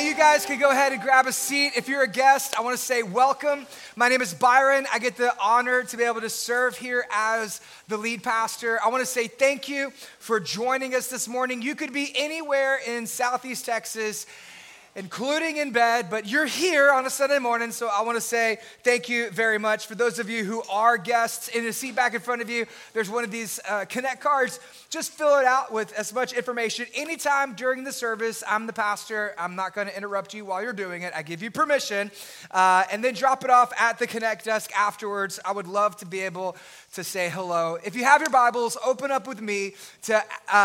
Hey, you guys can go ahead and grab a seat. If you're a guest, I want to say welcome. My name is Byron. I get the honor to be able to serve here as the lead pastor. I want to say thank you for joining us this morning. You could be anywhere in Southeast Texas including in bed, but you're here on a Sunday morning, so I want to say thank you very much. For those of you who are guests, in the seat back in front of you, there's one of these uh, Connect cards. Just fill it out with as much information. Anytime during the service, I'm the pastor. I'm not going to interrupt you while you're doing it. I give you permission. Uh, and then drop it off at the Connect desk afterwards. I would love to be able to say hello. If you have your Bibles, open up with me to uh,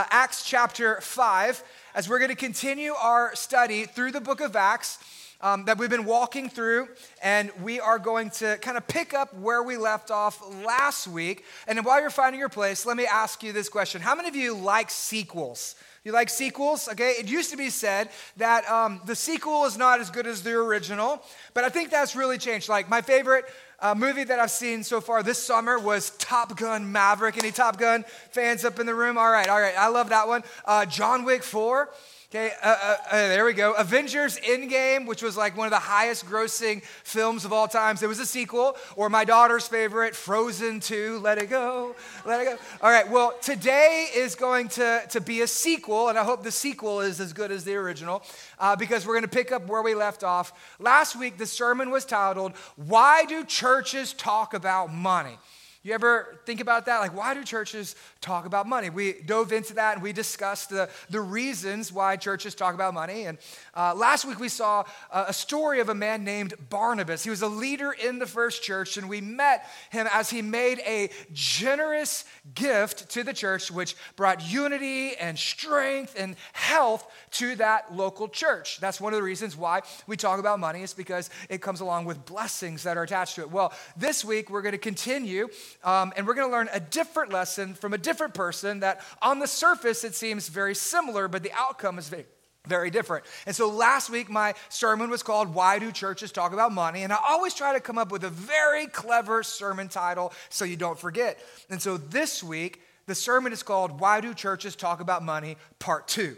Acts chapter 5 as we're going to continue our study through the book of Acts. Um, that we've been walking through, and we are going to kind of pick up where we left off last week. And while you're finding your place, let me ask you this question How many of you like sequels? You like sequels? Okay, it used to be said that um, the sequel is not as good as the original, but I think that's really changed. Like, my favorite uh, movie that I've seen so far this summer was Top Gun Maverick. Any Top Gun fans up in the room? All right, all right. I love that one. Uh, John Wick 4. Okay, uh, uh, uh, there we go. Avengers Endgame, which was like one of the highest grossing films of all times. There was a sequel, or my daughter's favorite, Frozen 2, Let It Go, Let It Go. All right, well, today is going to, to be a sequel, and I hope the sequel is as good as the original, uh, because we're going to pick up where we left off. Last week, the sermon was titled, Why Do Churches Talk About Money? You ever think about that? Like, why do churches talk about money? We dove into that and we discussed the, the reasons why churches talk about money. And uh, last week we saw a, story of a man named Barnabas. He was a leader in the first church, and we met him as he made a generous gift to the church, which brought unity and strength and health to that local church. That's one of the reasons why we talk about money, is because it comes along with blessings that are attached to it. Well, this week we're going to continue um, and we're going to learn a different lesson from a different person that on the surface it seems very similar, but the outcome is very, very different. And so last week, my sermon was called Why Do Churches Talk About Money? And I always try to come up with a very clever sermon title so you don't forget. And so this week, the sermon is called Why Do Churches Talk About Money? Part Two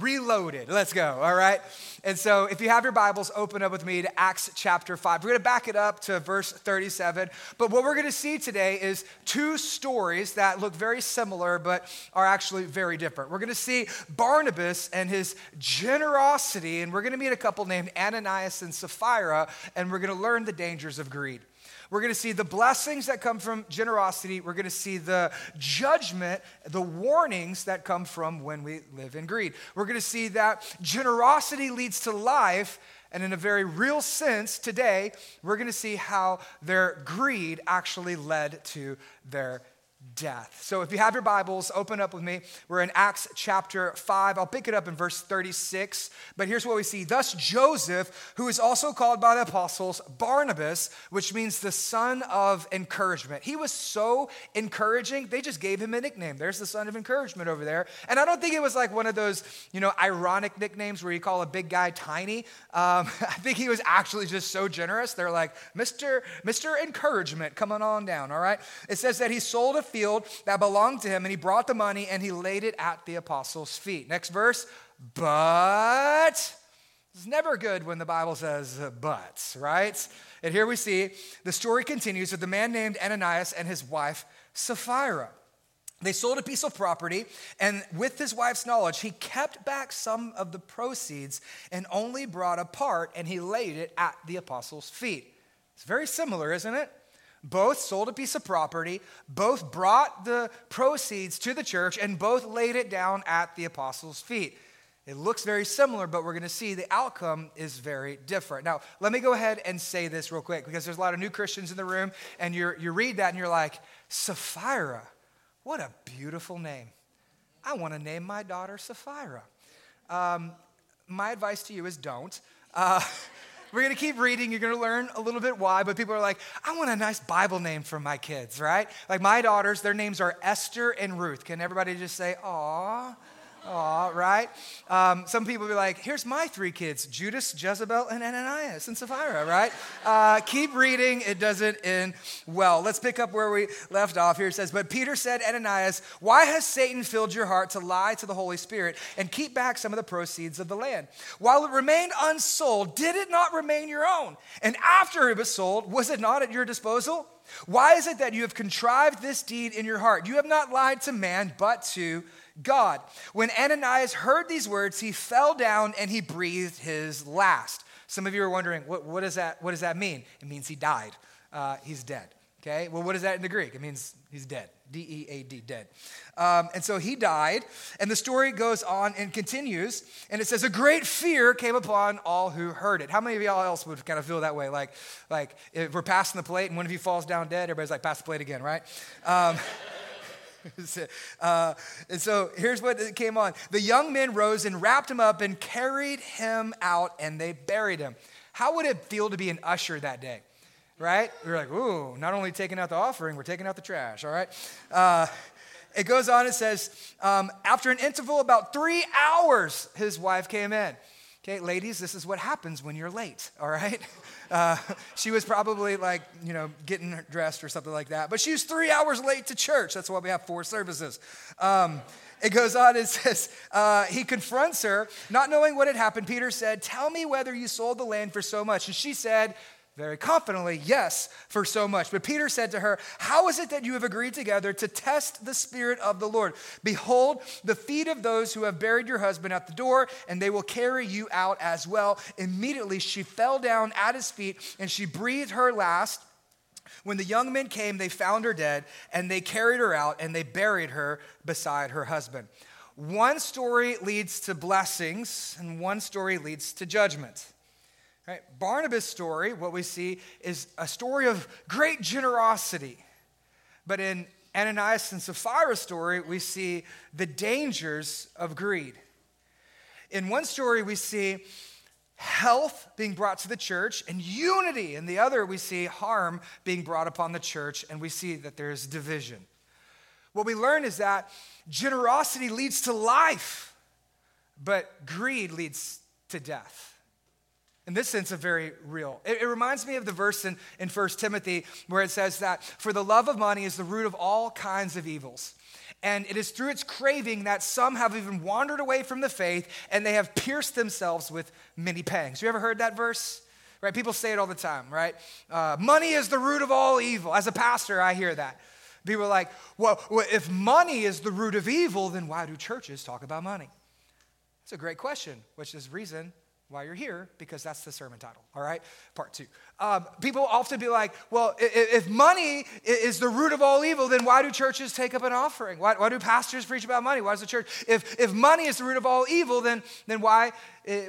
reloaded. Let's go, all right? And so if you have your Bibles, open up with me to Acts chapter 5. We're going to back it up to verse 37. But what we're going to see today is two stories that look very similar but are actually very different. We're going to see Barnabas and his generosity, and we're going to meet a couple named Ananias and Sapphira, and we're going to learn the dangers of greed. We're going to see the blessings that come from generosity. We're going to see the judgment, the warnings that come from when we live in greed. We're going to see that generosity leads to life. And in a very real sense, today, we're going to see how their greed actually led to their death. So if you have your Bibles, open up with me. We're in Acts chapter 5. I'll pick it up in verse 36. But here's what we see. Thus, Joseph, who is also called by the apostles Barnabas, which means the son of encouragement. He was so encouraging, they just gave him a nickname. There's the son of encouragement over there. And I don't think it was like one of those, you know, ironic nicknames where you call a big guy tiny. Um, I think he was actually just so generous. They're like, Mr. Mr. Encouragement, coming on down, all right? It says that he sold a field that belonged to him, and he brought the money and he laid it at the apostles' feet. Next verse, but it's never good when the Bible says but, right? And here we see the story continues with the man named Ananias and his wife Sapphira. They sold a piece of property, and with his wife's knowledge, he kept back some of the proceeds and only brought a part, and he laid it at the apostles' feet. It's very similar, isn't it? Both sold a piece of property, both brought the proceeds to the church, and both laid it down at the apostles' feet. It looks very similar, but we're going to see the outcome is very different. Now, let me go ahead and say this real quick because there's a lot of new Christians in the room, and you you read that and you're like, Sapphira, what a beautiful name. I want to name my daughter Sapphira. Um, my advice to you is don't. Uh, We're going to keep reading. You're going to learn a little bit why, but people are like, I want a nice Bible name for my kids, right? Like my daughters, their names are Esther and Ruth. Can everybody just say, aw? Aw, right? Um, some people be like, here's my three kids Judas, Jezebel, and Ananias and Sapphira, right? Uh, keep reading, it doesn't end well. Let's pick up where we left off. Here it says, But Peter said, Ananias, why has Satan filled your heart to lie to the Holy Spirit and keep back some of the proceeds of the land? While it remained unsold, did it not remain your own? And after it was sold, was it not at your disposal? Why is it that you have contrived this deed in your heart? You have not lied to man, but to God. When Ananias heard these words, he fell down and he breathed his last. Some of you are wondering, what, does, that, what does that mean? It means he died. Uh, he's dead. Okay, well, what is that in the Greek? It means he's dead. D E A D, dead. Um, and so he died, and the story goes on and continues. And it says, A great fear came upon all who heard it. How many of y'all else would kind of feel that way? Like, like if we're passing the plate and one of you falls down dead, everybody's like, Pass the plate again, right? Um, uh, and so here's what came on. The young men rose and wrapped him up and carried him out, and they buried him. How would it feel to be an usher that day? Right? We are like, ooh, not only taking out the offering, we're taking out the trash, all right? Uh, it goes on, it says, um, after an interval about three hours, his wife came in. Okay, ladies, this is what happens when you're late, all right? Uh, she was probably like, you know, getting dressed or something like that. But she was three hours late to church. That's why we have four services. Um, it goes on, it says, uh, he confronts her, not knowing what had happened. Peter said, Tell me whether you sold the land for so much. And she said, very confidently, yes, for so much. But Peter said to her, How is it that you have agreed together to test the Spirit of the Lord? Behold, the feet of those who have buried your husband at the door, and they will carry you out as well. Immediately she fell down at his feet, and she breathed her last. When the young men came, they found her dead, and they carried her out, and they buried her beside her husband. One story leads to blessings, and one story leads to judgment. Right? Barnabas' story, what we see, is a story of great generosity. But in Ananias and Sapphira's story, we see the dangers of greed. In one story, we see health being brought to the church and unity. In the other, we see harm being brought upon the church and we see that there's division. What we learn is that generosity leads to life, but greed leads to death in this sense, a very real. It, it, reminds me of the verse in, in 1 Timothy where it says that, For the love of money is the root of all kinds of evils. And it is through its craving that some have even wandered away from the faith and they have pierced themselves with many pangs. You ever heard that verse? Right? People say it all the time, right? Uh, money is the root of all evil. As a pastor, I hear that. People are like, well, if money is the root of evil, then why do churches talk about money? That's a great question, which is reason why you're here because that's the sermon title, all right? Part two. Um, people often be like, well, if, money is the root of all evil, then why do churches take up an offering? Why, why do pastors preach about money? Why does the church? If, if money is the root of all evil, then, then why,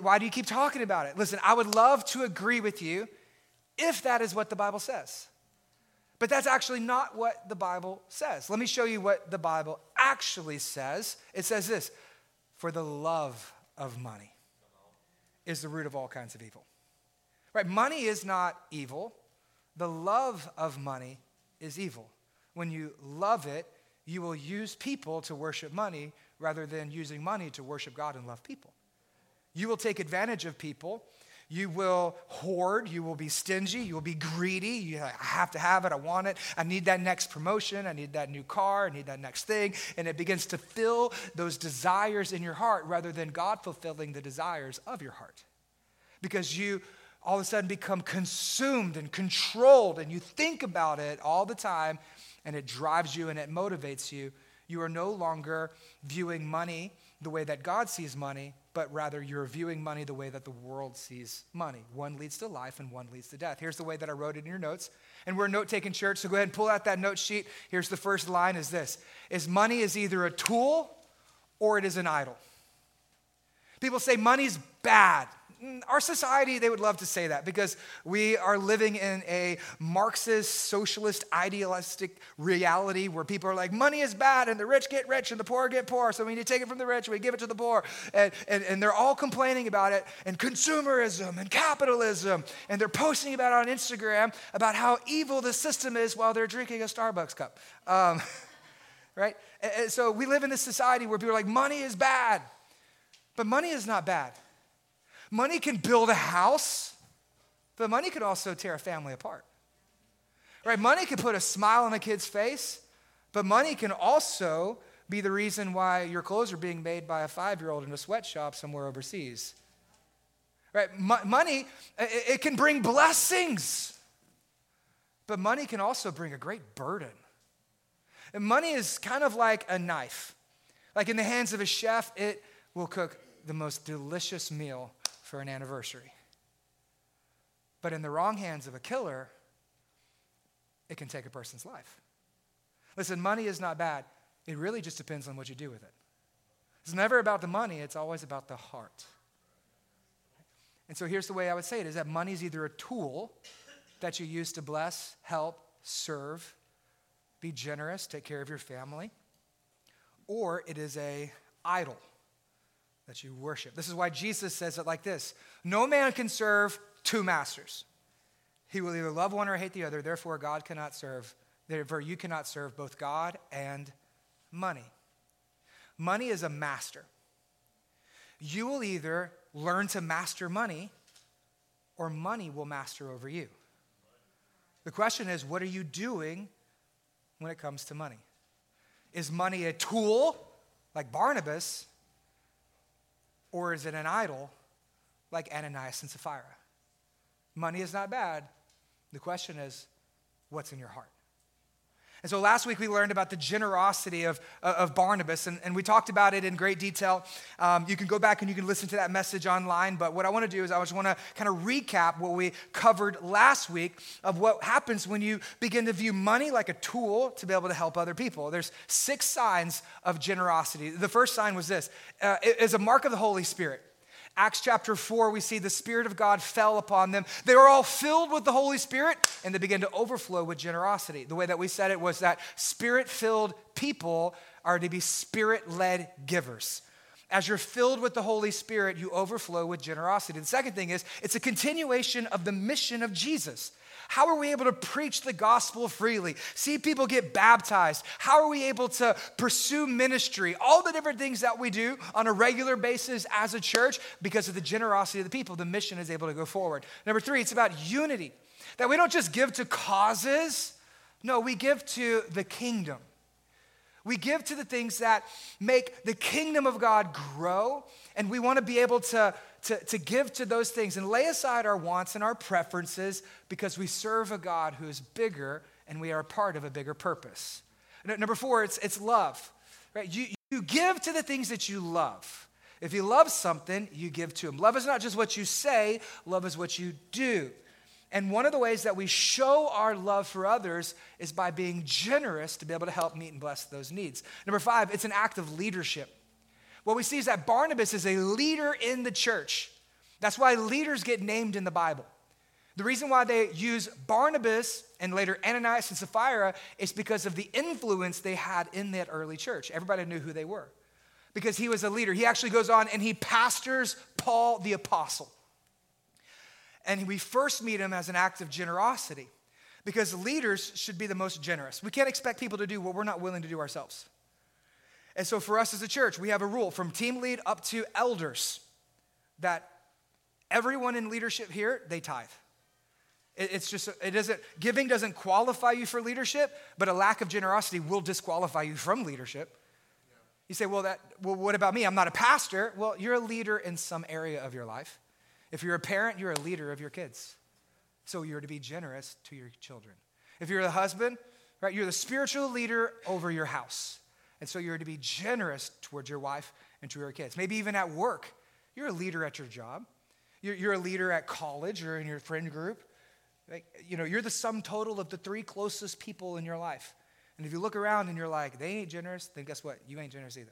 why do you keep talking about it? Listen, I would love to agree with you if that is what the Bible says. But that's actually not what the Bible says. Let me show you what the Bible actually says. It says this for the love of money is the root of all kinds of evil. Right? Money is not evil. The love of money is evil. When you love it, you will use people to worship money rather than using money to worship God and love people. You will take advantage of people you will hoard. You will be stingy. You will be greedy. You I have to have it. I want it. I need that next promotion. I need that new car. I need that next thing. And it begins to fill those desires in your heart rather than God fulfilling the desires of your heart. Because you all of a sudden become consumed and controlled and you think about it all the time and it drives you and it motivates you. You are no longer viewing money the way that God sees money, but rather you're viewing money the way that the world sees money. One leads to life and one leads to death. Here's the way that I wrote it in your notes. And we're a note-taking church, so go ahead and pull out that note sheet. Here's the first line is this. Is money is either a tool or it is an idol. People say money's bad. Our society, they would love to say that because we are living in a Marxist, socialist, idealistic reality where people are like, money is bad and the rich get rich and the poor get poor. So we need to take it from the rich, we give it to the poor. And, and, and they're all complaining about it and consumerism and capitalism. And they're posting about it on Instagram about how evil the system is while they're drinking a Starbucks cup. Um, right? And so we live in this society where people are like, money is bad. But money is not bad. Money can build a house, but money could also tear a family apart. Right? Money can put a smile on a kid's face, but money can also be the reason why your clothes are being made by a five year old in a sweatshop somewhere overseas. Right? money, it, it can bring blessings, but money can also bring a great burden. And money is kind of like a knife. Like in the hands of a chef, it will cook the most delicious meal for an anniversary. But in the wrong hands of a killer, it can take a person's life. Listen, money is not bad. It really just depends on what you do with it. It's never about the money, it's always about the heart. And so here's the way I would say it is that money is either a tool that you use to bless, help, serve, be generous, take care of your family, or it is a idol that you worship. This is why Jesus says it like this No man can serve two masters. He will either love one or hate the other. Therefore, God cannot serve, therefore, you cannot serve both God and money. Money is a master. You will either learn to master money or money will master over you. The question is, what are you doing when it comes to money? Is money a tool like Barnabas or is it an idol like Ananias and Sapphira? Money is not bad. The question is, what's in your heart? And so last week we learned about the generosity of, of Barnabas, and, and we talked about it in great detail. Um, you can go back and you can listen to that message online, but what I want to do is I just want to kind of recap what we covered last week of what happens when you begin to view money like a tool to be able to help other people. There's six signs of generosity. The first sign was this uh, it is a mark of the Holy Spirit. Acts chapter 4, we see the Spirit of God fell upon them. They were all filled with the Holy Spirit and they began to overflow with generosity. The way that we said it was that spirit filled people are to be spirit led givers. As you're filled with the Holy Spirit, you overflow with generosity. The second thing is, it's a continuation of the mission of Jesus. How are we able to preach the gospel freely? See people get baptized? How are we able to pursue ministry? All the different things that we do on a regular basis as a church because of the generosity of the people, the mission is able to go forward. Number three, it's about unity. That we don't just give to causes, no, we give to the kingdom. We give to the things that make the kingdom of God grow, and we want to be able to to, to give to those things and lay aside our wants and our preferences because we serve a God who is bigger and we are part of a bigger purpose. Number four, it's, it's love. Right? You, you give to the things that you love. If you love something, you give to them. Love is not just what you say, love is what you do. And one of the ways that we show our love for others is by being generous to be able to help meet and bless those needs. Number five, it's an act of leadership what we see is that Barnabas is a leader in the church. That's why leaders get named in the Bible. The reason why they use Barnabas and later Ananias and Sapphira is because of the influence they had in that early church. Everybody knew who they were because he was a leader. He actually goes on and he pastors Paul the apostle. And we first meet him as an act of generosity because leaders should be the most generous. We can't expect people to do what we're not willing to do ourselves. And so for us as a church, we have a rule from team lead up to elders that everyone in leadership here, they tithe. It's just, it doesn't, giving doesn't qualify you for leadership, but a lack of generosity will disqualify you from leadership. You say, well, that, well, what about me? I'm not a pastor. Well, you're a leader in some area of your life. If you're a parent, you're a leader of your kids. So you're to be generous to your children. If you're the husband, right, you're the spiritual leader over your house. And so you're to be generous towards your wife and to your kids. Maybe even at work. You're a leader at your job. You're, you're a leader at college or in your friend group. Like, you know, you're the sum total of the three closest people in your life. And if you look around and you're like, they ain't generous, then guess what? You ain't generous either.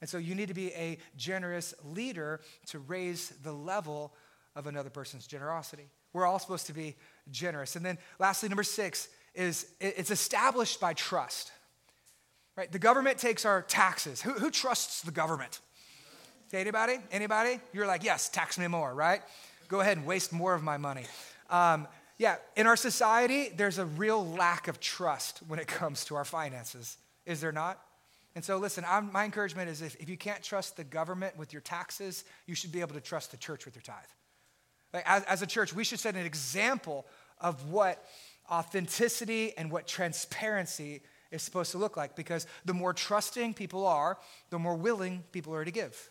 And so you need to be a generous leader to raise the level of another person's generosity. We're all supposed to be generous. And then lastly, number six is it's established by trust. Right? The government takes our taxes. Who, who trusts the government? Anybody? Anybody? You're like, yes, tax me more, right? Go ahead and waste more of my money. Um, yeah, in our society, there's a real lack of trust when it comes to our finances. Is there not? And so, listen, I'm, my encouragement is if, if you can't trust the government with your taxes, you should be able to trust the church with your tithe. Like, as, as a church, we should set an example of what authenticity and what transparency is supposed to look like because the more trusting people are, the more willing people are to give.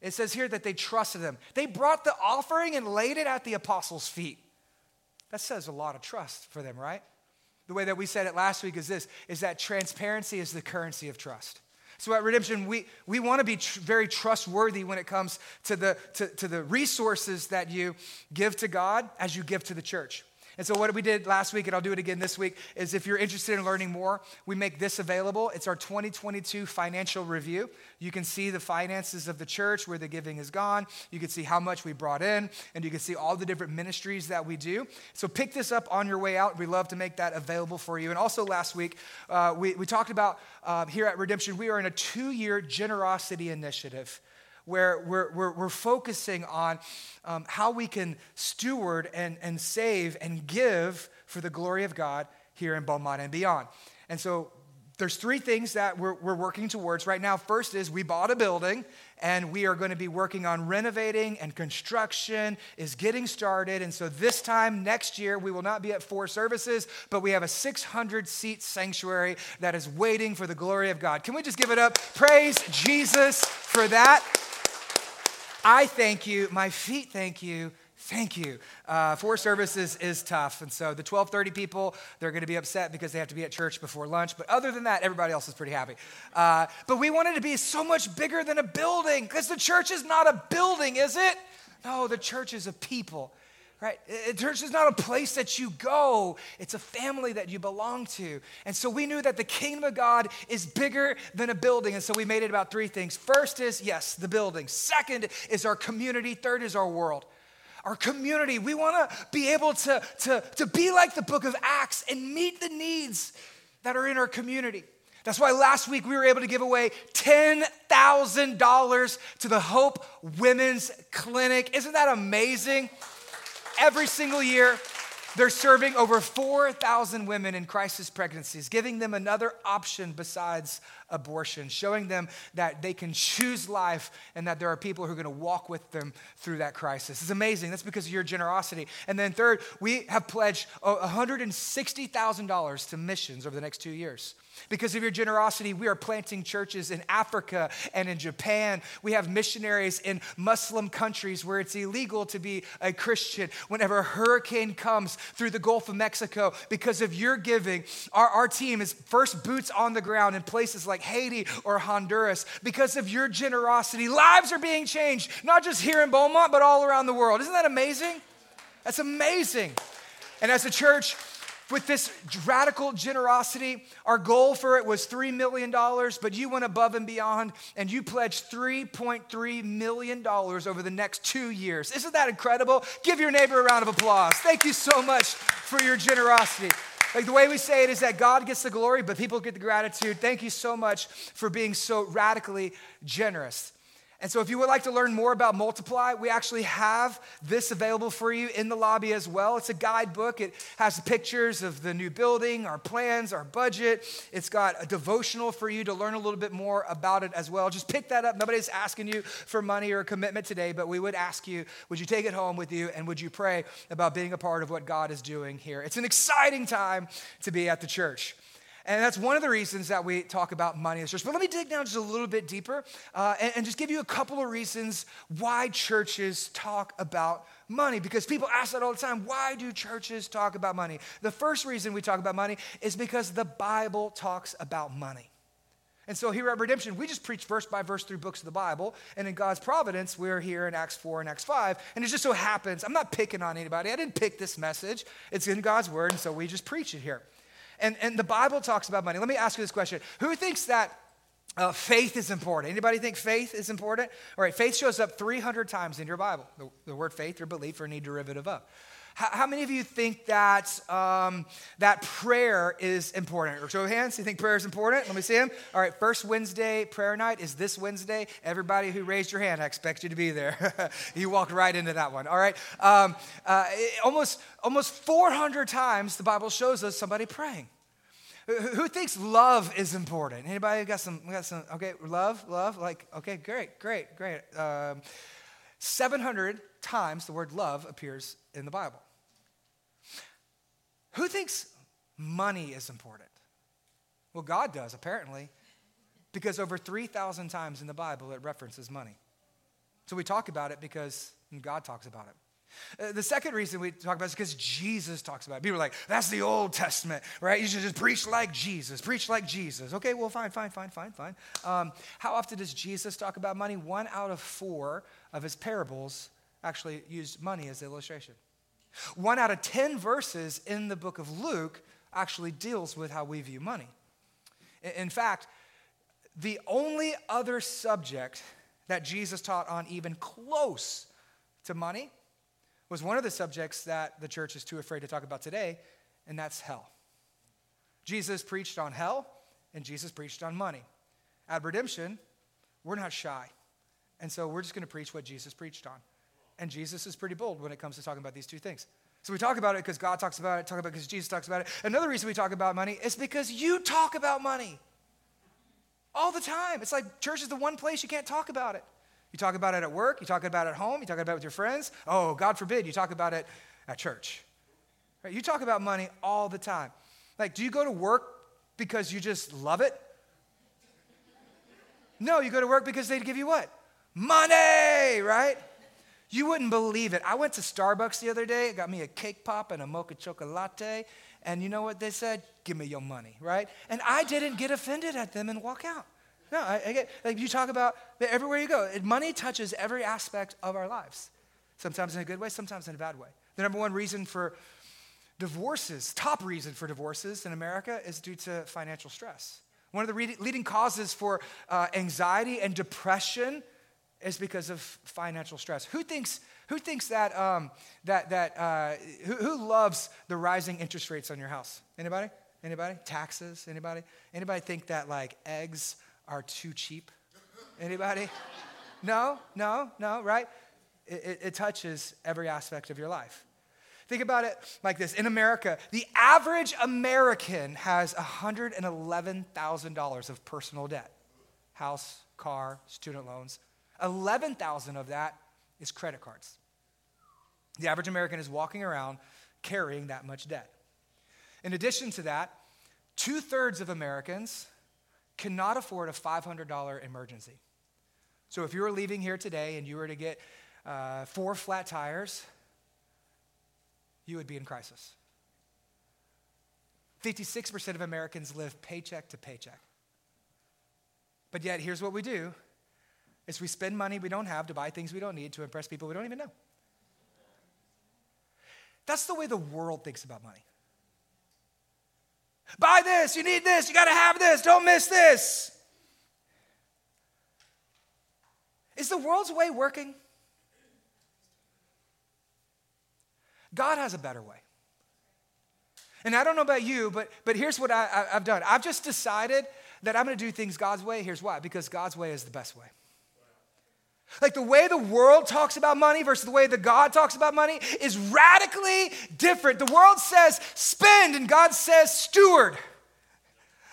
It says here that they trusted them. They brought the offering and laid it at the apostles' feet. That says a lot of trust for them, right? The way that we said it last week is this is that transparency is the currency of trust. So at Redemption, we, we want to be tr- very trustworthy when it comes to the, to, to the resources that you give to God as you give to the church. And so, what we did last week, and I'll do it again this week, is if you're interested in learning more, we make this available. It's our 2022 financial review. You can see the finances of the church, where the giving has gone. You can see how much we brought in, and you can see all the different ministries that we do. So, pick this up on your way out. We love to make that available for you. And also, last week, uh, we, we talked about uh, here at Redemption, we are in a two year generosity initiative where we're, we're, we're focusing on um, how we can steward and, and save and give for the glory of God here in Beaumont and beyond. And so there's three things that we're, we're working towards right now. First is we bought a building and we are going to be working on renovating and construction is getting started. And so this time next year, we will not be at four services, but we have a 600 seat sanctuary that is waiting for the glory of God. Can we just give it up? Praise Jesus for that. I thank you. My feet thank you. Thank you. Uh, four services is tough. And so the 1230 people, they're going to be upset because they have to be at church before lunch. But other than that, everybody else is pretty happy. Uh, but we wanted to be so much bigger than a building because the church is not a building, is it? No, the church is a people right? Church is not a place that you go, it's a family that you belong to. And so we knew that the kingdom of God is bigger than a building. And so we made it about three things. First is, yes, the building. Second is our community. Third is our world. Our community, we want to be able to, to, to be like the book of Acts and meet the needs that are in our community. That's why last week we were able to give away $10,000 to the Hope Women's Clinic. Isn't that amazing? Every single year, they're serving over 4,000 women in crisis pregnancies, giving them another option besides abortion, showing them that they can choose life and that there are people who are going to walk with them through that crisis. It's amazing. That's because of your generosity. And then, third, we have pledged $160,000 to missions over the next two years. Because of your generosity, we are planting churches in Africa and in Japan. We have missionaries in Muslim countries where it's illegal to be a Christian. Whenever a hurricane comes through the Gulf of Mexico, because of your giving, our, our team is first boots on the ground in places like Haiti or Honduras. Because of your generosity, lives are being changed, not just here in Beaumont, but all around the world. Isn't that amazing? That's amazing. And as a church, with this radical generosity. Our goal for it was $3 million, but you went above and beyond and you pledged $3.3 million over the next two years. Isn't that incredible? Give your neighbor a round of applause. Thank you so much for your generosity. Like the way we say it is that God gets the glory, but people get the gratitude. Thank you so much for being so radically generous. And so, if you would like to learn more about Multiply, we actually have this available for you in the lobby as well. It's a guidebook. It has pictures of the new building, our plans, our budget. It's got a devotional for you to learn a little bit more about it as well. Just pick that up. Nobody's asking you for money or a commitment today, but we would ask you would you take it home with you and would you pray about being a part of what God is doing here? It's an exciting time to be at the church. And that's one of the reasons that we talk about money in church. But let me dig down just a little bit deeper uh, and, and just give you a couple of reasons why churches talk about money. Because people ask that all the time why do churches talk about money? The first reason we talk about money is because the bible talks about money. And so here at redemption we just preach verse by verse through books of the bible and in god's providence we're here in acts 4 and acts 5 and it just so happens i'm not picking on anybody i didn't pick this message it's in god's word and so we just preach it here and, and the Bible talks about money. Let me ask you this question Who thinks that uh, faith is important? Anybody think faith is important? All right, faith shows up 300 times in your Bible. The, the word faith or belief or any derivative of. How, many of you think that, um, that prayer is important? Or show of hands, you think prayer is important? Let me see them. All right, first Wednesday prayer night is this Wednesday. Everybody who raised your hand, I expect you to be there. you walked right into that one. All right. Um, uh, almost, almost 400 times the Bible shows us somebody praying. Who thinks love is important? Anybody got some, got some, okay, love, love, like, okay, great, great, great. Um, 700 times the word love appears in the Bible. Who thinks money is important? Well, God does, apparently, because over 3,000 times in the Bible it references money. So we talk about it because God talks about it. Uh, the second reason we talk about it is because Jesus talks about it. People are like, that's the Old Testament, right? You should just preach like Jesus, preach like Jesus. Okay, well, fine, fine, fine, fine, fine. Um, how often does Jesus talk about money? One out of four of his parables actually used money as the illustration. One out of 10 verses in the book of Luke actually deals with how we view money. In fact, the only other subject that Jesus taught on, even close to money, was one of the subjects that the church is too afraid to talk about today, and that's hell. Jesus preached on hell, and Jesus preached on money. At Redemption, we're not shy. And so we're just going to preach what Jesus preached on. And Jesus is pretty bold when it comes to talking about these two things. So we talk about it because God talks about it, talk about it because Jesus talks about it. Another reason we talk about money is because you talk about money all the time. It's like church is the one place you can't talk about it. You talk about it at work, you talk about it at home, you talk about it with your friends. Oh, God forbid, you talk about it at church. Right? You talk about money all the time. Like, do you go to work because you just love it? No, you go to work because they give you what? Money, right? You wouldn't believe it. I went to Starbucks the other day, got me a cake pop and a mocha chocolate, and you know what they said? Give me your money, right? And I didn't get offended at them and walk out. No, I, I get, like you talk about everywhere you go, money touches every aspect of our lives. Sometimes in a good way, sometimes in a bad way. The number one reason for divorces, top reason for divorces in America, is due to financial stress. One of the re- leading causes for uh, anxiety and depression is because of financial stress. Who thinks, who thinks that, um, that, that uh, who, who loves the rising interest rates on your house? Anybody? Anybody? Taxes? Anybody? Anybody think that like eggs are too cheap? Anybody? no, no, no, right? It, it, it touches every aspect of your life. Think about it like this in America, the average American has $111,000 of personal debt house, car, student loans. 11,000 of that is credit cards. The average American is walking around carrying that much debt. In addition to that, two thirds of Americans cannot afford a $500 emergency. So if you were leaving here today and you were to get uh, four flat tires, you would be in crisis. 56% of Americans live paycheck to paycheck. But yet, here's what we do is we spend money we don't have to buy things we don't need to impress people we don't even know. That's the way the world thinks about money. Buy this, you need this, you got to have this, don't miss this. Is the world's way working? God has a better way. And I don't know about you, but, but here's what I, I, I've done. I've just decided that I'm going to do things God's way. Here's why because God's way is the best way. Like the way the world talks about money versus the way that God talks about money is radically different. The world says spend, and God says steward.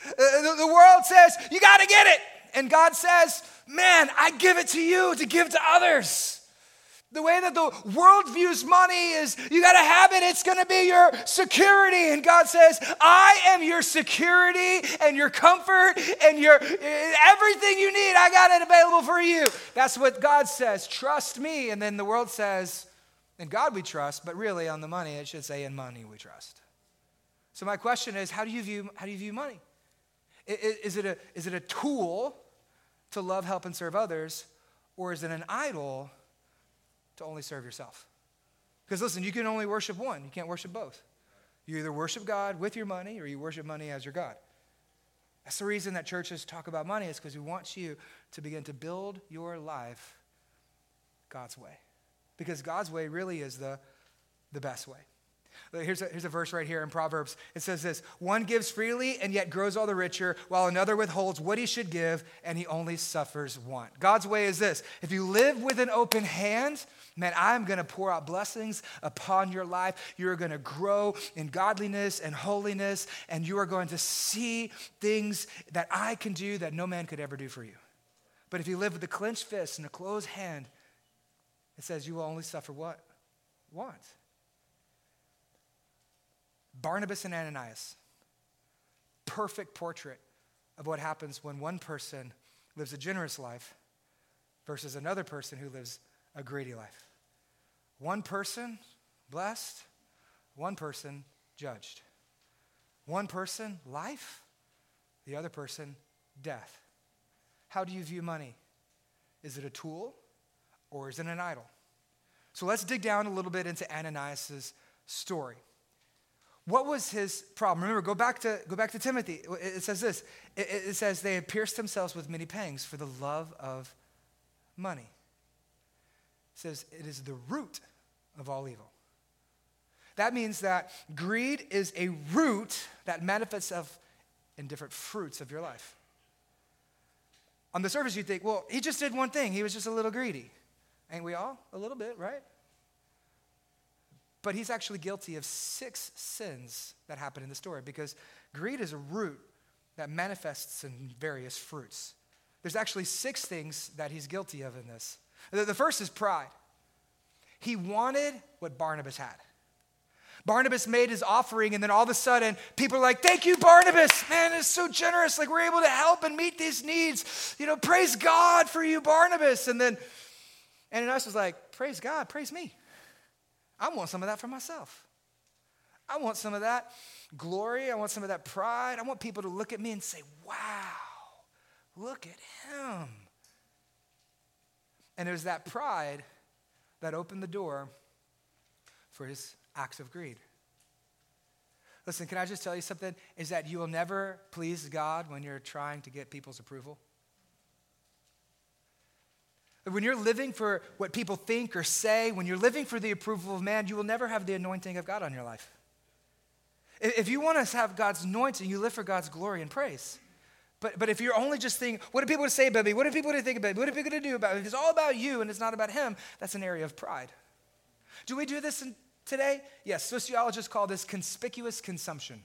Uh, the, the world says you got to get it, and God says, man, I give it to you to give to others. The way that the world views money is you got to have it, it's going to be your security. And God says, I am your security and your comfort and your everything you need. I got it available for you. That's what God says. Trust me. And then the world says, in God we trust, but really on the money, it should say, in money we trust. So my question is, how do you view, how do you view money? Is it, a, is it a tool to love, help, and serve others, or is it an idol? To only serve yourself. Because listen, you can only worship one, you can't worship both. You either worship God with your money or you worship money as your God. That's the reason that churches talk about money, is because we want you to begin to build your life God's way. Because God's way really is the, the best way. Here's a, here's a verse right here in Proverbs. It says this One gives freely and yet grows all the richer, while another withholds what he should give and he only suffers want. God's way is this if you live with an open hand, man, I'm going to pour out blessings upon your life. You're going to grow in godliness and holiness, and you are going to see things that I can do that no man could ever do for you. But if you live with a clenched fist and a closed hand, it says you will only suffer what? Want. Barnabas and Ananias, perfect portrait of what happens when one person lives a generous life versus another person who lives a greedy life. One person blessed, one person judged. One person life, the other person death. How do you view money? Is it a tool or is it an idol? So let's dig down a little bit into Ananias' story. What was his problem? Remember, go back to, go back to Timothy. It says this it, it says, They had pierced themselves with many pangs for the love of money. It says, It is the root of all evil. That means that greed is a root that manifests itself in different fruits of your life. On the surface, you think, well, he just did one thing. He was just a little greedy. Ain't we all? A little bit, right? But he's actually guilty of six sins that happen in the story because greed is a root that manifests in various fruits. There's actually six things that he's guilty of in this. The first is pride. He wanted what Barnabas had. Barnabas made his offering, and then all of a sudden, people are like, Thank you, Barnabas. Man, it's so generous. Like, we're able to help and meet these needs. You know, praise God for you, Barnabas. And then Ananias was like, Praise God, praise me. I want some of that for myself. I want some of that glory. I want some of that pride. I want people to look at me and say, Wow, look at him. And it was that pride that opened the door for his acts of greed. Listen, can I just tell you something? Is that you will never please God when you're trying to get people's approval. When you're living for what people think or say, when you're living for the approval of man, you will never have the anointing of God on your life. If you want to have God's anointing, you live for God's glory and praise. But, but if you're only just thinking, what are people say about me? What are people think about me? What are people going to do about me? If it's all about you and it's not about Him, that's an area of pride. Do we do this in, today? Yes, sociologists call this conspicuous consumption.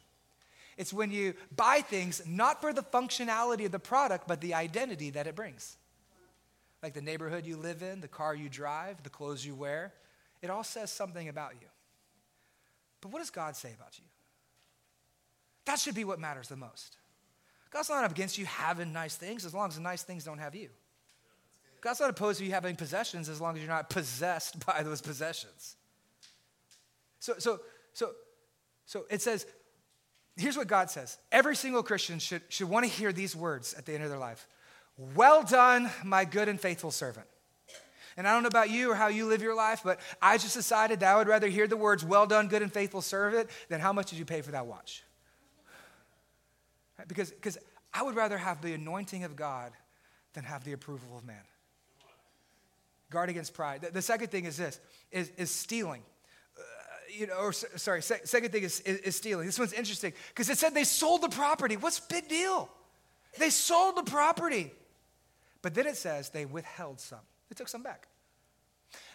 It's when you buy things not for the functionality of the product, but the identity that it brings. Like the neighborhood you live in, the car you drive, the clothes you wear. It all says something about you. But what does God say about you? That should be what matters the most. God's not against you having nice things as long as the nice things don't have you. God's not opposed to you having possessions as long as you're not possessed by those possessions. So, so, so, so it says, here's what God says. Every single Christian should, should want to hear these words at the end of their life. Well done, my good and faithful servant. And I don't know about you or how you live your life, but I just decided that I would rather hear the words, well done, good and faithful servant, than how much did you pay for that watch? Because, because I would rather have the anointing of God than have the approval of man. Guard against pride. The, the second thing is this, is, is stealing. Uh, you know, or sorry, second thing is, is, is stealing. This one's interesting because it said they sold the property. What's big deal? They sold the property. But then it says they withheld some. They took some back.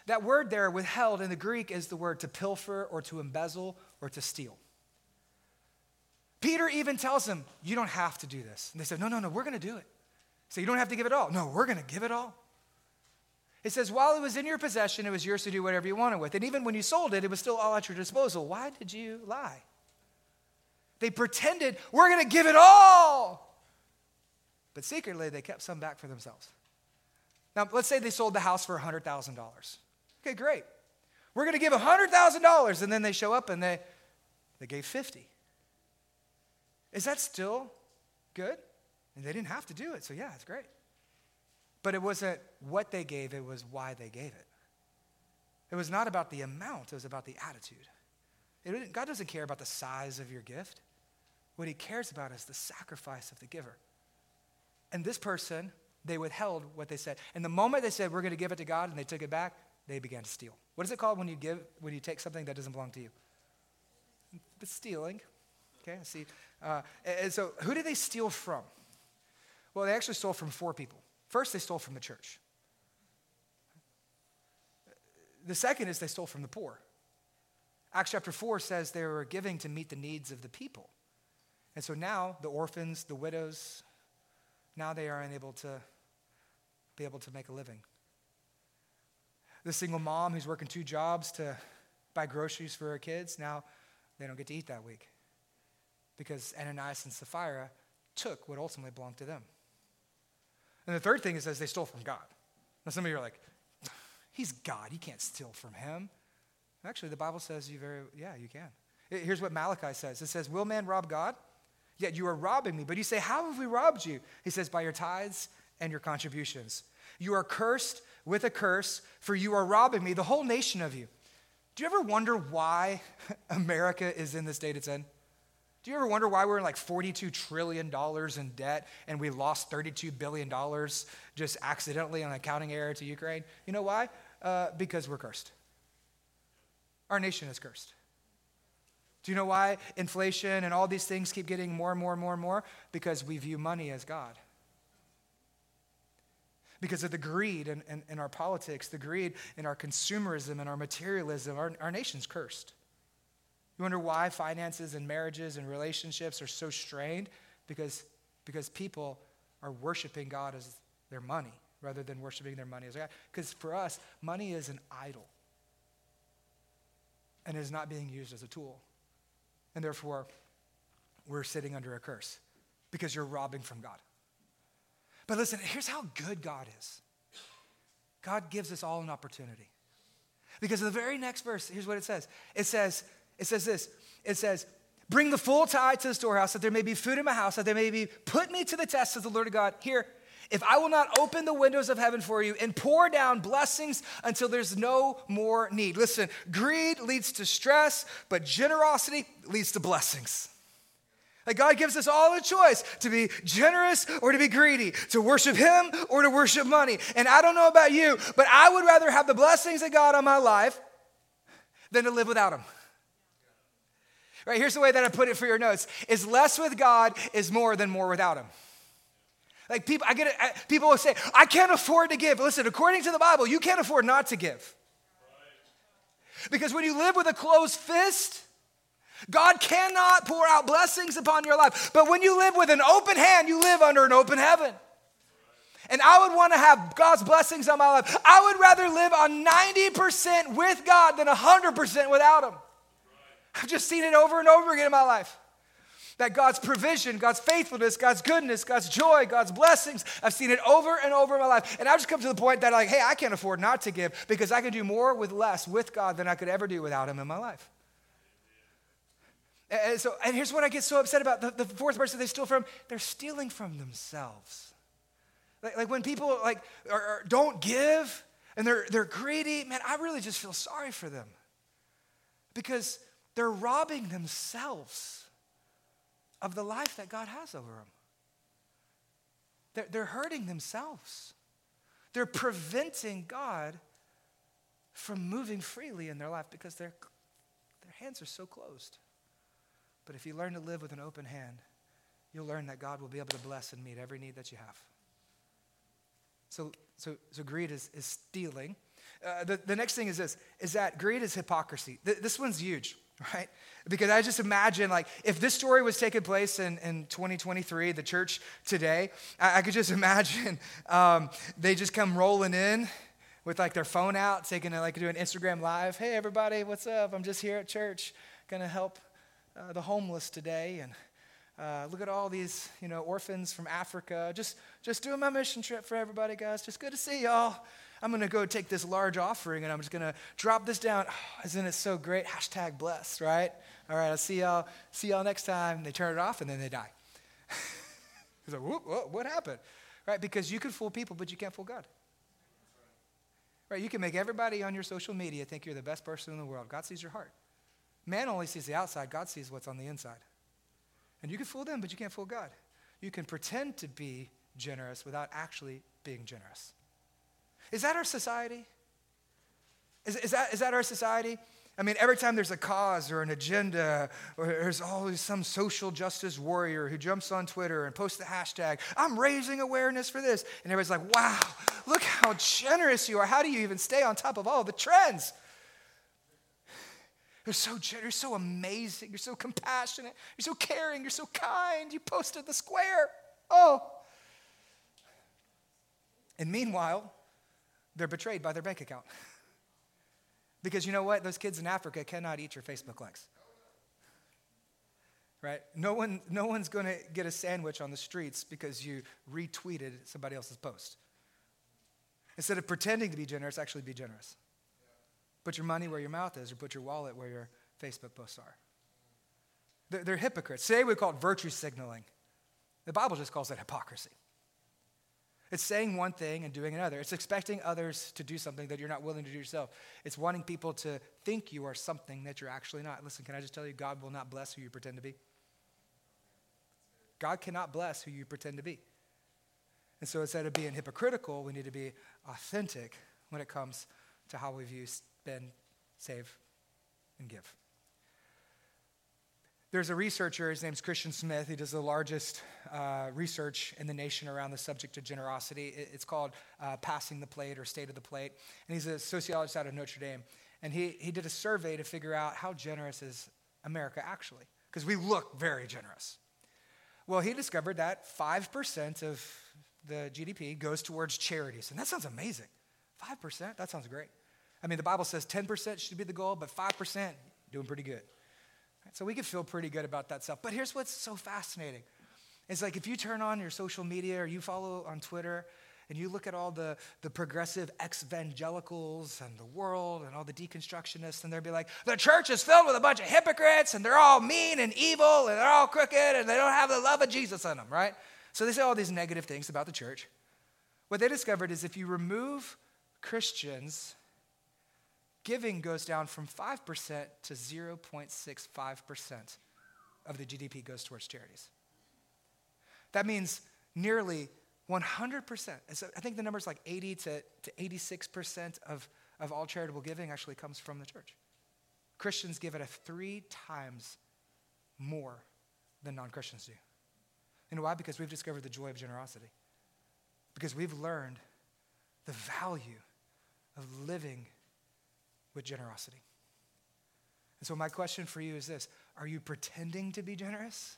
That word there, withheld, in the Greek is the word to pilfer or to embezzle or to steal. Peter even tells them, You don't have to do this. And they said, No, no, no, we're going to do it. So you don't have to give it all. No, we're going to give it all. It says, While it was in your possession, it was yours to do whatever you wanted with. And even when you sold it, it was still all at your disposal. Why did you lie? They pretended, We're going to give it all. But secretly, they kept some back for themselves. Now, let's say they sold the house for $100,000. Okay, great. We're going to give $100,000. And then they show up and they, they gave 50. Is that still good? And they didn't have to do it, so yeah, it's great. But it wasn't what they gave, it was why they gave it. It was not about the amount, it was about the attitude. It, God doesn't care about the size of your gift. What he cares about is the sacrifice of the giver. And this person, they withheld what they said. And the moment they said, we're going to give it to God, and they took it back, they began to steal. What is it called when you give, when you take something that doesn't belong to you? but stealing. Okay, I see. Uh, and so, who did they steal from? Well, they actually stole from four people. First, they stole from the church. The second is they stole from the poor. Acts chapter 4 says they were giving to meet the needs of the people. And so now the orphans, the widows, now they are unable to be able to make a living. The single mom who's working two jobs to buy groceries for her kids, now they don't get to eat that week because Ananias and Sapphira took what ultimately belonged to them. And the third thing is as they stole from God. Now some of you are like, he's God, you can't steal from him. Actually, the Bible says you very, yeah, you can. Here's what Malachi says it says, Will man rob God? Yet you are robbing me. But you say, How have we robbed you? He says, By your tithes and your contributions. You are cursed with a curse, for you are robbing me, the whole nation of you. Do you ever wonder why America is in the state it's in? Do you ever wonder why we're in like $42 trillion in debt and we lost $32 billion just accidentally on an accounting error to Ukraine? You know why? Uh, because we're cursed. Our nation is cursed. Do you know why inflation and all these things keep getting more and more and more and more? Because we view money as God. Because of the greed in, in, in our politics, the greed in our consumerism and our materialism, our, our nation's cursed. You wonder why finances and marriages and relationships are so strained? Because, because people are worshiping God as their money rather than worshiping their money as God. Because for us, money is an idol and is not being used as a tool. And therefore, we're sitting under a curse because you're robbing from God. But listen, here's how good God is God gives us all an opportunity. Because the very next verse, here's what it says it says, it says this it says, Bring the full tithe to the storehouse, that there may be food in my house, that there may be, put me to the test, says the Lord of God. Here, if I will not open the windows of heaven for you and pour down blessings until there's no more need. Listen, greed leads to stress, but generosity leads to blessings. Like God gives us all a choice to be generous or to be greedy, to worship Him or to worship money. And I don't know about you, but I would rather have the blessings of God on my life than to live without Him. Right, here's the way that I put it for your notes is less with God is more than more without Him. Like people, I get it. People will say, I can't afford to give. Listen, according to the Bible, you can't afford not to give. Because when you live with a closed fist, God cannot pour out blessings upon your life. But when you live with an open hand, you live under an open heaven. And I would want to have God's blessings on my life. I would rather live on 90% with God than 100% without Him. I've just seen it over and over again in my life that God's provision, God's faithfulness, God's goodness, God's joy, God's blessings, I've seen it over and over in my life. And I've just come to the point that, like, hey, I can't afford not to give because I can do more with less with God than I could ever do without Him in my life. And so, and here's what I get so upset about the, the fourth person they steal from, they're stealing from themselves. Like, like when people like are, are, don't give and they're, they're greedy, man, I really just feel sorry for them because they're robbing themselves of the life that God has over them. They're, they're hurting themselves. They're preventing God from moving freely in their life because their, their hands are so closed. But if you learn to live with an open hand, you'll learn that God will be able to bless and meet every need that you have. So, so, so greed is, is stealing. Uh, the, the next thing is this, is that greed is hypocrisy. Th- this one's huge right? Because I just imagine, like, if this story was taking place in, in 2023, the church today, I, I could just imagine um, they just come rolling in with like their phone out, taking a, like do an Instagram live. Hey, everybody, what's up? I'm just here at church, gonna help uh, the homeless today, and uh, look at all these, you know, orphans from Africa. Just, just doing my mission trip for everybody, guys. Just good to see y'all. I'm going to go take this large offering and I'm just going to drop this down. Oh, isn't it so great? Hashtag blessed, right? All right, I'll see y'all, see y'all next time. They turn it off and then they die. He's like, whoop, whoop, what happened? Right? Because you can fool people, but you can't fool God. Right? You can make everybody on your social media think you're the best person in the world. God sees your heart. Man only sees the outside, God sees what's on the inside. And you can fool them, but you can't fool God. You can pretend to be generous without actually being generous. Is that our society? Is, is, that, is that our society? I mean, every time there's a cause or an agenda, or there's always some social justice warrior who jumps on Twitter and posts the hashtag, I'm raising awareness for this. And everybody's like, wow, look how generous you are. How do you even stay on top of all the trends? You're so generous, you're so amazing, you're so compassionate, you're so caring, you're so kind. You posted the square. Oh. And meanwhile, they're betrayed by their bank account. Because you know what? Those kids in Africa cannot eat your Facebook likes. Right? No, one, no one's going to get a sandwich on the streets because you retweeted somebody else's post. Instead of pretending to be generous, actually be generous. Put your money where your mouth is, or put your wallet where your Facebook posts are. They're, they're hypocrites. Today we call it virtue signaling. The Bible just calls it hypocrisy. It's saying one thing and doing another. It's expecting others to do something that you're not willing to do yourself. It's wanting people to think you are something that you're actually not. Listen, can I just tell you, God will not bless who you pretend to be? God cannot bless who you pretend to be. And so instead of being hypocritical, we need to be authentic when it comes to how we view, spend, save, and give. There's a researcher, his name's Christian Smith. He does the largest uh, research in the nation around the subject of generosity. It's called uh, Passing the Plate or State of the Plate. And he's a sociologist out of Notre Dame. And he, he did a survey to figure out how generous is America actually, because we look very generous. Well, he discovered that 5% of the GDP goes towards charities. And that sounds amazing. 5%? That sounds great. I mean, the Bible says 10% should be the goal, but 5%, doing pretty good. So we could feel pretty good about that stuff. But here's what's so fascinating. It's like if you turn on your social media or you follow on Twitter and you look at all the, the progressive evangelicals and the world and all the deconstructionists, and they'll be like, the church is filled with a bunch of hypocrites and they're all mean and evil and they're all crooked and they don't have the love of Jesus in them, right? So they say all these negative things about the church. What they discovered is if you remove Christians giving goes down from 5% to 0.65% of the GDP goes towards charities. That means nearly 100%. I think the number is like 80 to, to 86% of, of all charitable giving actually comes from the church. Christians give it a three times more than non Christians do. You know why? Because we've discovered the joy of generosity. Because we've learned the value of living with generosity. And so, my question for you is this Are you pretending to be generous?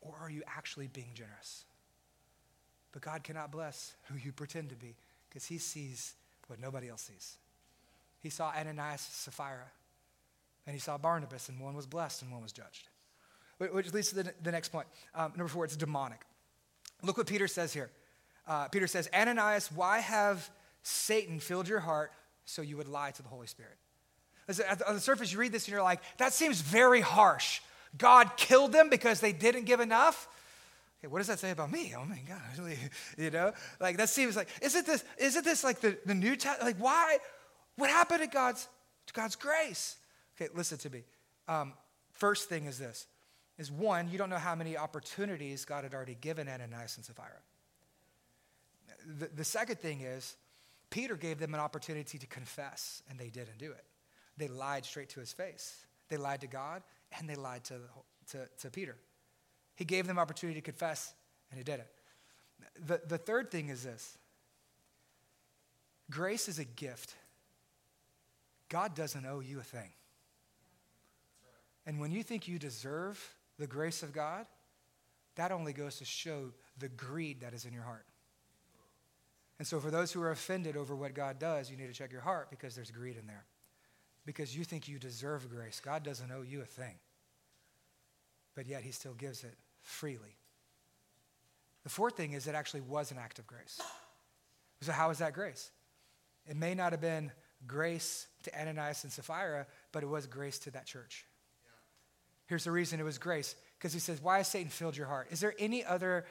Or are you actually being generous? But God cannot bless who you pretend to be because He sees what nobody else sees. He saw Ananias and Sapphira, and He saw Barnabas, and one was blessed and one was judged. Which leads to the, next point. Um, number four, it's demonic. Look what Peter says here. Uh, Peter says, Ananias, why have Satan filled your heart so you would lie to the Holy Spirit. On the surface, you read this and you're like, that seems very harsh. God killed them because they didn't give enough. Okay, what does that say about me? Oh my God, you know, like that seems like, isn't this, isn't this like the, the New Testament? Like, why? What happened to God's, to God's grace? Okay, listen to me. Um, first thing is this, is one, you don't know how many opportunities God had already given Ananias and Sapphira. The, the second thing is, Peter gave them an opportunity to confess, and they didn't do it. They lied straight to his face. They lied to God, and they lied to, to, to Peter. He gave them opportunity to confess, and he didn't. The, the third thing is this grace is a gift. God doesn't owe you a thing. And when you think you deserve the grace of God, that only goes to show the greed that is in your heart. And so, for those who are offended over what God does, you need to check your heart because there's greed in there. Because you think you deserve grace. God doesn't owe you a thing, but yet He still gives it freely. The fourth thing is it actually was an act of grace. So, how is that grace? It may not have been grace to Ananias and Sapphira, but it was grace to that church. Here's the reason it was grace because he says, Why has Satan filled your heart? Is there any other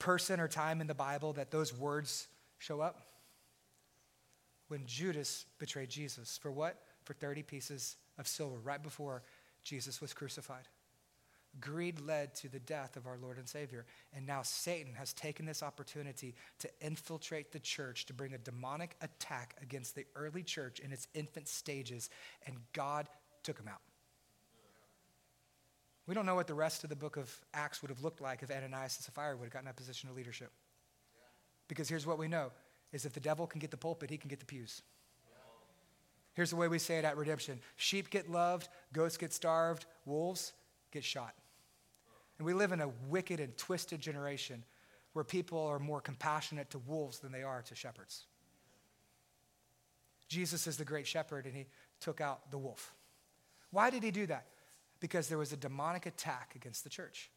person or time in the Bible that those words show up? When Judas betrayed Jesus. For what? For 30 pieces of silver, right before Jesus was crucified. Greed led to the death of our Lord and Savior. And now Satan has taken this opportunity to infiltrate the church, to bring a demonic attack against the early church in its infant stages, and God took him out. We don't know what the rest of the book of Acts would have looked like if Ananias and Sapphira would have gotten that position of leadership. Because here's what we know is if the devil can get the pulpit, he can get the pews. Here's the way we say it at Redemption sheep get loved, goats get starved, wolves get shot. And we live in a wicked and twisted generation where people are more compassionate to wolves than they are to shepherds. Jesus is the great shepherd, and he took out the wolf. Why did he do that? Because there was a demonic attack against the church.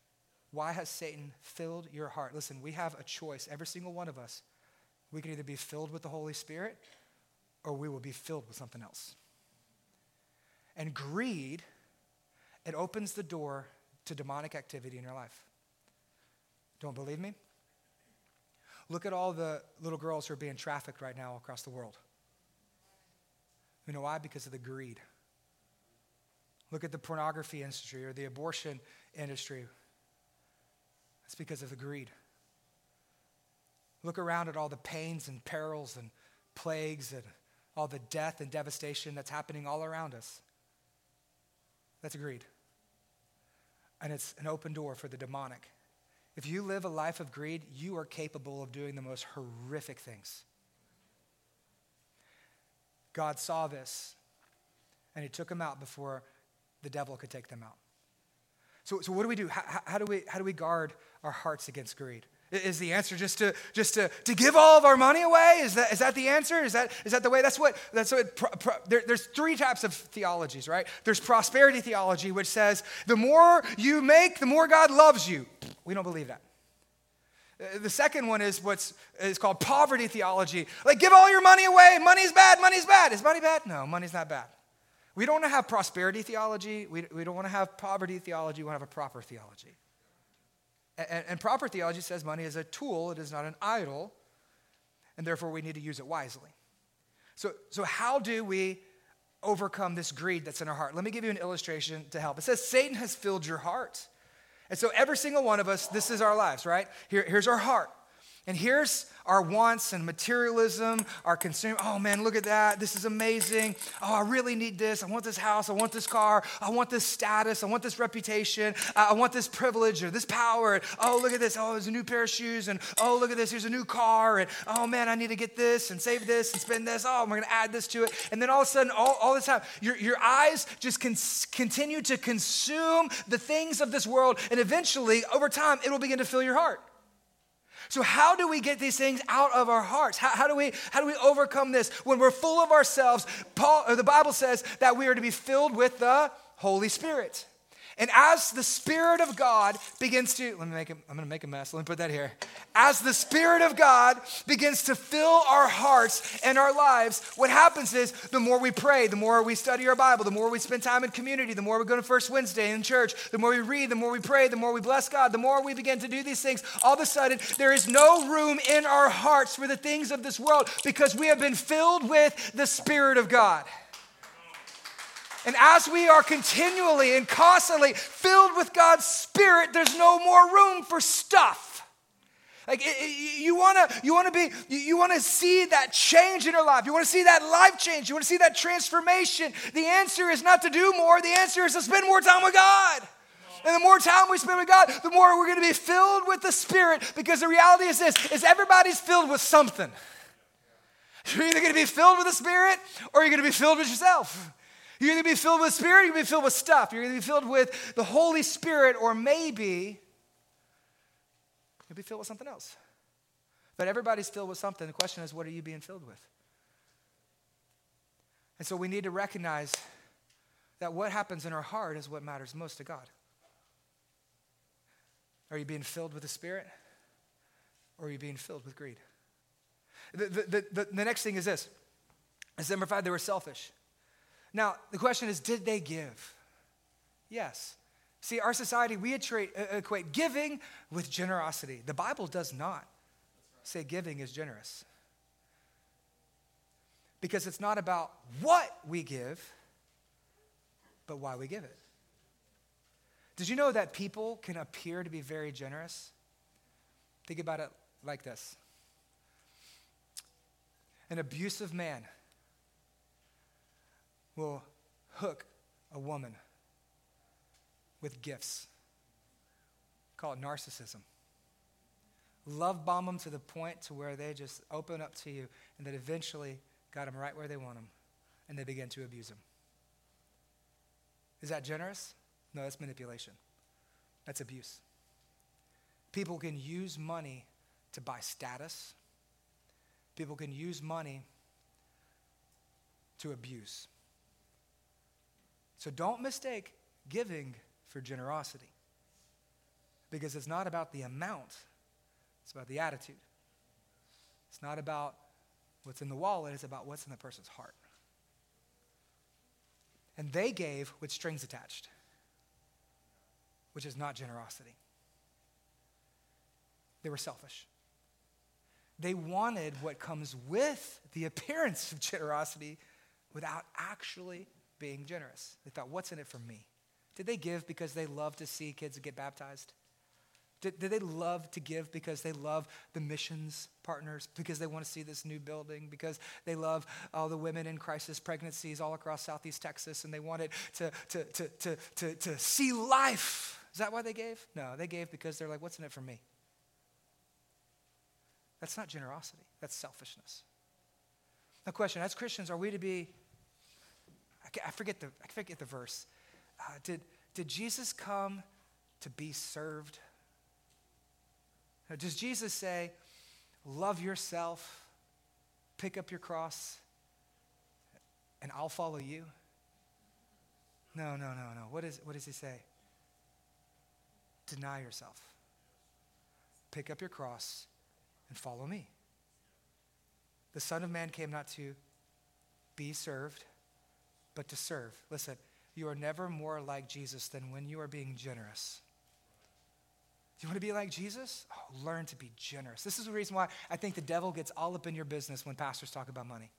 Why has Satan filled your heart? Listen, we have a choice, every single one of us. We can either be filled with the Holy Spirit or we will be filled with something else. And greed, it opens the door to demonic activity in your life. Don't believe me? Look at all the little girls who are being trafficked right now across the world. You know why? Because of the greed. Look at the pornography industry or the abortion industry. It's because of the greed. Look around at all the pains and perils and plagues and all the death and devastation that's happening all around us. That's greed. And it's an open door for the demonic. If you live a life of greed, you are capable of doing the most horrific things. God saw this, and He took them out before the devil could take them out. So, so what do we do? How, how, do we, how do we guard our hearts against greed? Is the answer just to just to, to give all of our money away? Is that, is that the answer? Is that, is that the way? That's what that's what pro, pro, there, there's three types of theologies, right? There's prosperity theology, which says the more you make, the more God loves you. We don't believe that. Uh, the second one is what's is called poverty theology. Like give all your money away. Money's bad. Money's bad. Is money bad? No, money's not bad. We don't want to have prosperity theology. We, we don't want to have poverty theology. We want to have a proper theology. And, and proper theology says money is a tool, it is not an idol, and therefore we need to use it wisely. So, so how do we overcome this greed that's in our heart? Let me give you an illustration to help. It says, Satan has filled your heart. And so every single one of us, this is our lives, right? Here, here's our heart. And here's our wants and materialism, our consume. Oh man, look at that. This is amazing. Oh, I really need this. I want this house. I want this car. I want this status. I want this reputation. I want this privilege or this power. oh, look at this. Oh, there's a new pair of shoes. And oh, look at this. Here's a new car. And oh man, I need to get this and save this and spend this. Oh, I'm going to add this to it. And then all of a sudden, all, all the time, your, your eyes just con- continue to consume the things of this world. And eventually, over time, it will begin to fill your heart. So, how do we get these things out of our hearts? How, how, do, we, how do we overcome this? When we're full of ourselves, Paul, or the Bible says that we are to be filled with the Holy Spirit. And as the Spirit of God begins to, let me make it, I'm gonna make a mess, let me put that here. As the Spirit of God begins to fill our hearts and our lives, what happens is the more we pray, the more we study our Bible, the more we spend time in community, the more we go to First Wednesday in church, the more we read, the more we pray, the more we bless God, the more we begin to do these things, all of a sudden there is no room in our hearts for the things of this world because we have been filled with the Spirit of God. And as we are continually and constantly filled with God's Spirit, there's no more room for stuff. Like you want to, you want to be, you want to see that change in your life. You want to see that life change. You want to see that transformation. The answer is not to do more. The answer is to spend more time with God. And the more time we spend with God, the more we're to be filled with the Spirit. Because the reality is this: is everybody's filled with something. You're either to be filled with the Spirit or you're to be filled with yourself. You're going to be filled with Spirit, you're going to be filled with stuff. You're going to be filled with the Holy Spirit, or maybe you'll be filled with something else. But everybody's filled with something. The question is, what are you being filled with? And so we need to recognize that what happens in our heart is what matters most to God. Are you being filled with the Spirit? Or are you being filled with greed? The, the, the, the next thing is this. Is number five, they were selfish. Now, the question is did they give? Yes. See, our society, we equate giving with generosity. The Bible does not say giving is generous. Because it's not about what we give, but why we give it. Did you know that people can appear to be very generous? Think about it like this an abusive man will hook a woman with gifts. Call it narcissism. Love bomb them to the point to where they just open up to you and that eventually got them right where they want them and they begin to abuse them. Is that generous? No, that's manipulation. That's abuse. People can use money to buy status. People can use money to abuse. So don't mistake giving for generosity. Because it's not about the amount, it's about the attitude. It's not about what's in the wallet, it's about what's in the person's heart. And they gave with strings attached, which is not generosity. They were selfish. They wanted what comes with the appearance of generosity without actually being generous. They thought, what's in it for me? Did they give because they love to see kids get baptized? Did, did, they love to give because they love the missions partners, because they want to see this new building, because they love all the women in crisis pregnancies all across Southeast Texas and they wanted to, to, to, to, to, to see life? Is that why they gave? No, they gave because they're like, what's in it for me? That's not generosity, that's selfishness. The question as Christians, are we to be, I forget the, I forget the verse. Uh, did, did Jesus come to be served? Does Jesus say, love yourself, pick up your cross, and I'll follow you? No, no, no, no. What, is, what does he say? Deny yourself. Pick up your cross and follow me. The Son of Man came not to be served, but to serve. Listen, you are never more like Jesus than when you are being generous. Do you want to be like Jesus? Oh, learn to be generous. This is the reason why I think the devil gets all up in your business when pastors talk about money.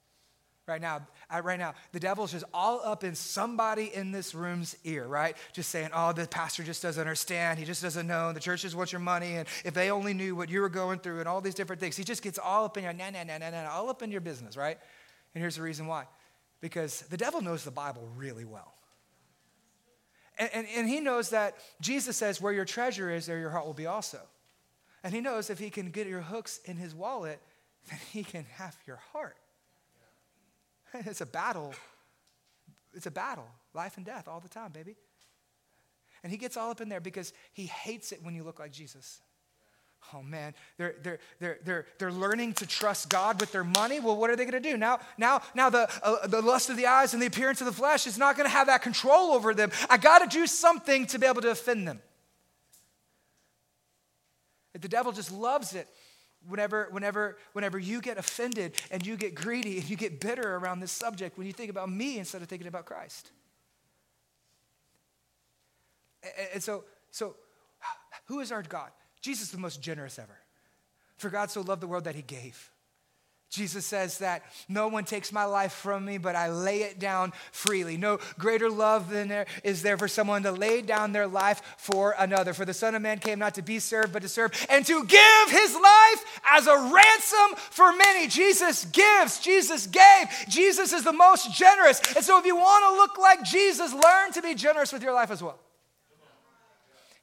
Right now, right now, the devil's just all up in somebody in this room's ear, right? Just saying, oh, the pastor just doesn't understand. He just doesn't know. The church just wants your money. And if they only knew what you were going through and all these different things, he just gets all up in your, nah, nah, nah, nah, nah, all up in your business, right? And here's the reason why. Because the devil knows the Bible really well. And, and, and he knows that Jesus says, where your treasure is, there your heart will be also. And he knows if he can get your hooks in his wallet, then he can have your heart. It's a battle. It's a battle, life and death all the time, baby. And he gets all up in there because he hates it when you look like Jesus. Oh man, they're, they're, they're, they're, they're learning to trust God with their money. Well, what are they going to do? Now, now, now the, uh, the lust of the eyes and the appearance of the flesh is not going to have that control over them. I got to do something to be able to offend them. The devil just loves it whenever, whenever, whenever you get offended and you get greedy and you get bitter around this subject when you think about me instead of thinking about Christ. And, and so, so who is our God? Jesus, is the most generous ever. For God so loved the world that he gave. Jesus says that no one takes my life from me, but I lay it down freely. No greater love than there is there for someone to lay down their life for another. For the Son of Man came not to be served, but to serve and to give his life as a ransom for many. Jesus gives, Jesus gave. Jesus is the most generous. And so if you want to look like Jesus, learn to be generous with your life as well.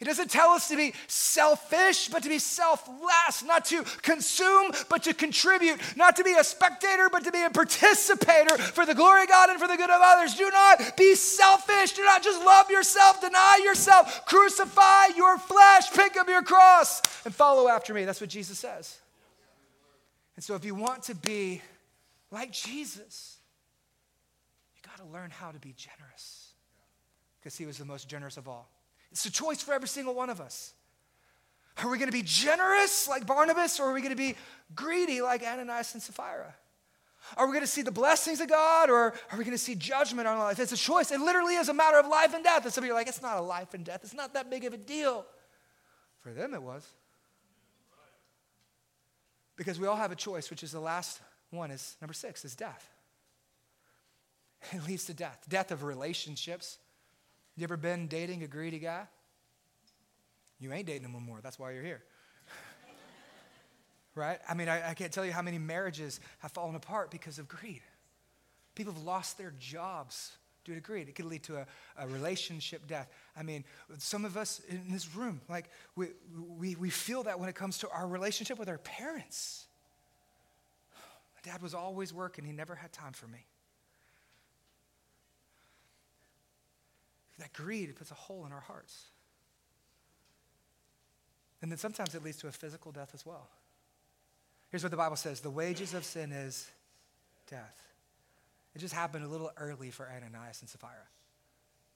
He doesn't tell us to be selfish, but to be selfless, not to consume, but to contribute, not to be a spectator, but to be a participator for the glory of God and for the good of others. Do not be selfish. Do not just love yourself, deny yourself, crucify your flesh, pick up your cross, and follow after me. That's what Jesus says. And so, if you want to be like Jesus, you got to learn how to be generous because he was the most generous of all. It's a choice for every single one of us. Are we going to be generous like Barnabas, or are we going to be greedy like Ananias and Sapphira? Are we going to see the blessings of God, or are we going to see judgment on our life? It's a choice. It literally is a matter of life and death. And some of you are like, it's not a life and death. It's not that big of a deal. For them, it was. Because we all have a choice, which is the last one, is number six, is death. It leads to death. Death of relationships, you ever been dating a greedy guy? You ain't dating them anymore. That's why you're here. right? I mean, I, I can't tell you how many marriages have fallen apart because of greed. People have lost their jobs due to greed. It could lead to a, a relationship death. I mean, some of us in this room, like, we, we, we feel that when it comes to our relationship with our parents. My dad was always working, he never had time for me. That greed it puts a hole in our hearts. And then sometimes it leads to a physical death as well. Here's what the Bible says the wages of sin is death. It just happened a little early for Ananias and Sapphira.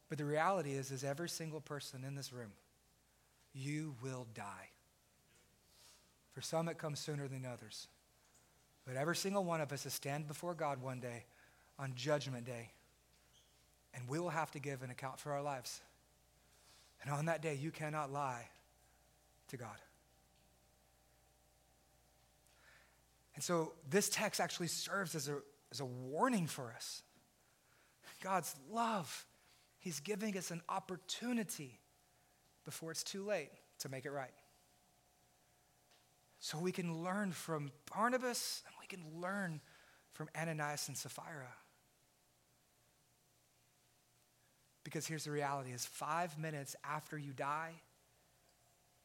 But the reality is, is every single person in this room, you will die. For some, it comes sooner than others. But every single one of us is stand before God one day on Judgment Day, and we will have to give an account for our lives. And on that day, you cannot lie to God. And so this text actually serves as a, as a warning for us. God's love, He's giving us an opportunity before it's too late to make it right. So we can learn from Barnabas and we can learn from Ananias and Sapphira. Because here's the reality is 5 minutes after you die,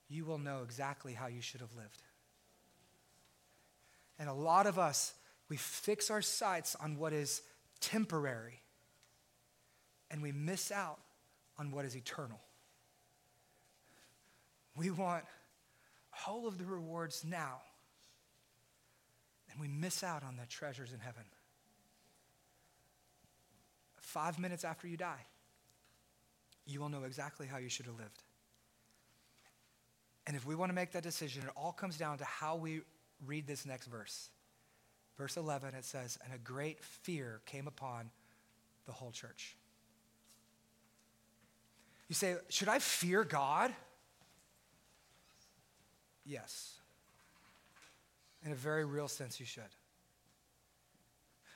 you will know exactly how you should have lived. And a lot of us, we fix our sights on what is temporary and we miss out on what is eternal. We want all of the rewards now, and we miss out on the treasures in heaven. Five minutes after you die, you will know exactly how you should have lived. And if we want to make that decision, it all comes down to how we read this next verse. Verse 11, it says, And a great fear came upon the whole church. You say, Should I fear God? Yes. In a very real sense, you should.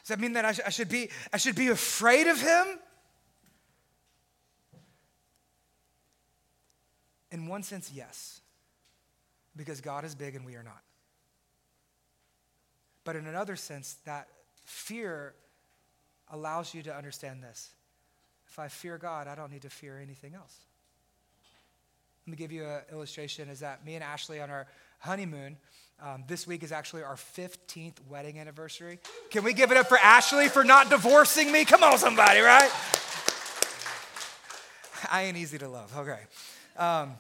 Does that mean that I, sh- I, should, be, I should be afraid of him? In one sense, yes because God is big and we are not. But in another sense, that fear allows you to understand this. If I fear God, I don't need to fear anything else. Let me give you an illustration is that me and Ashley on our honeymoon, um, this week is actually our 15th wedding anniversary. Can we give it up for Ashley for not divorcing me? Come on, somebody, right? I ain't easy to love. Okay. Um,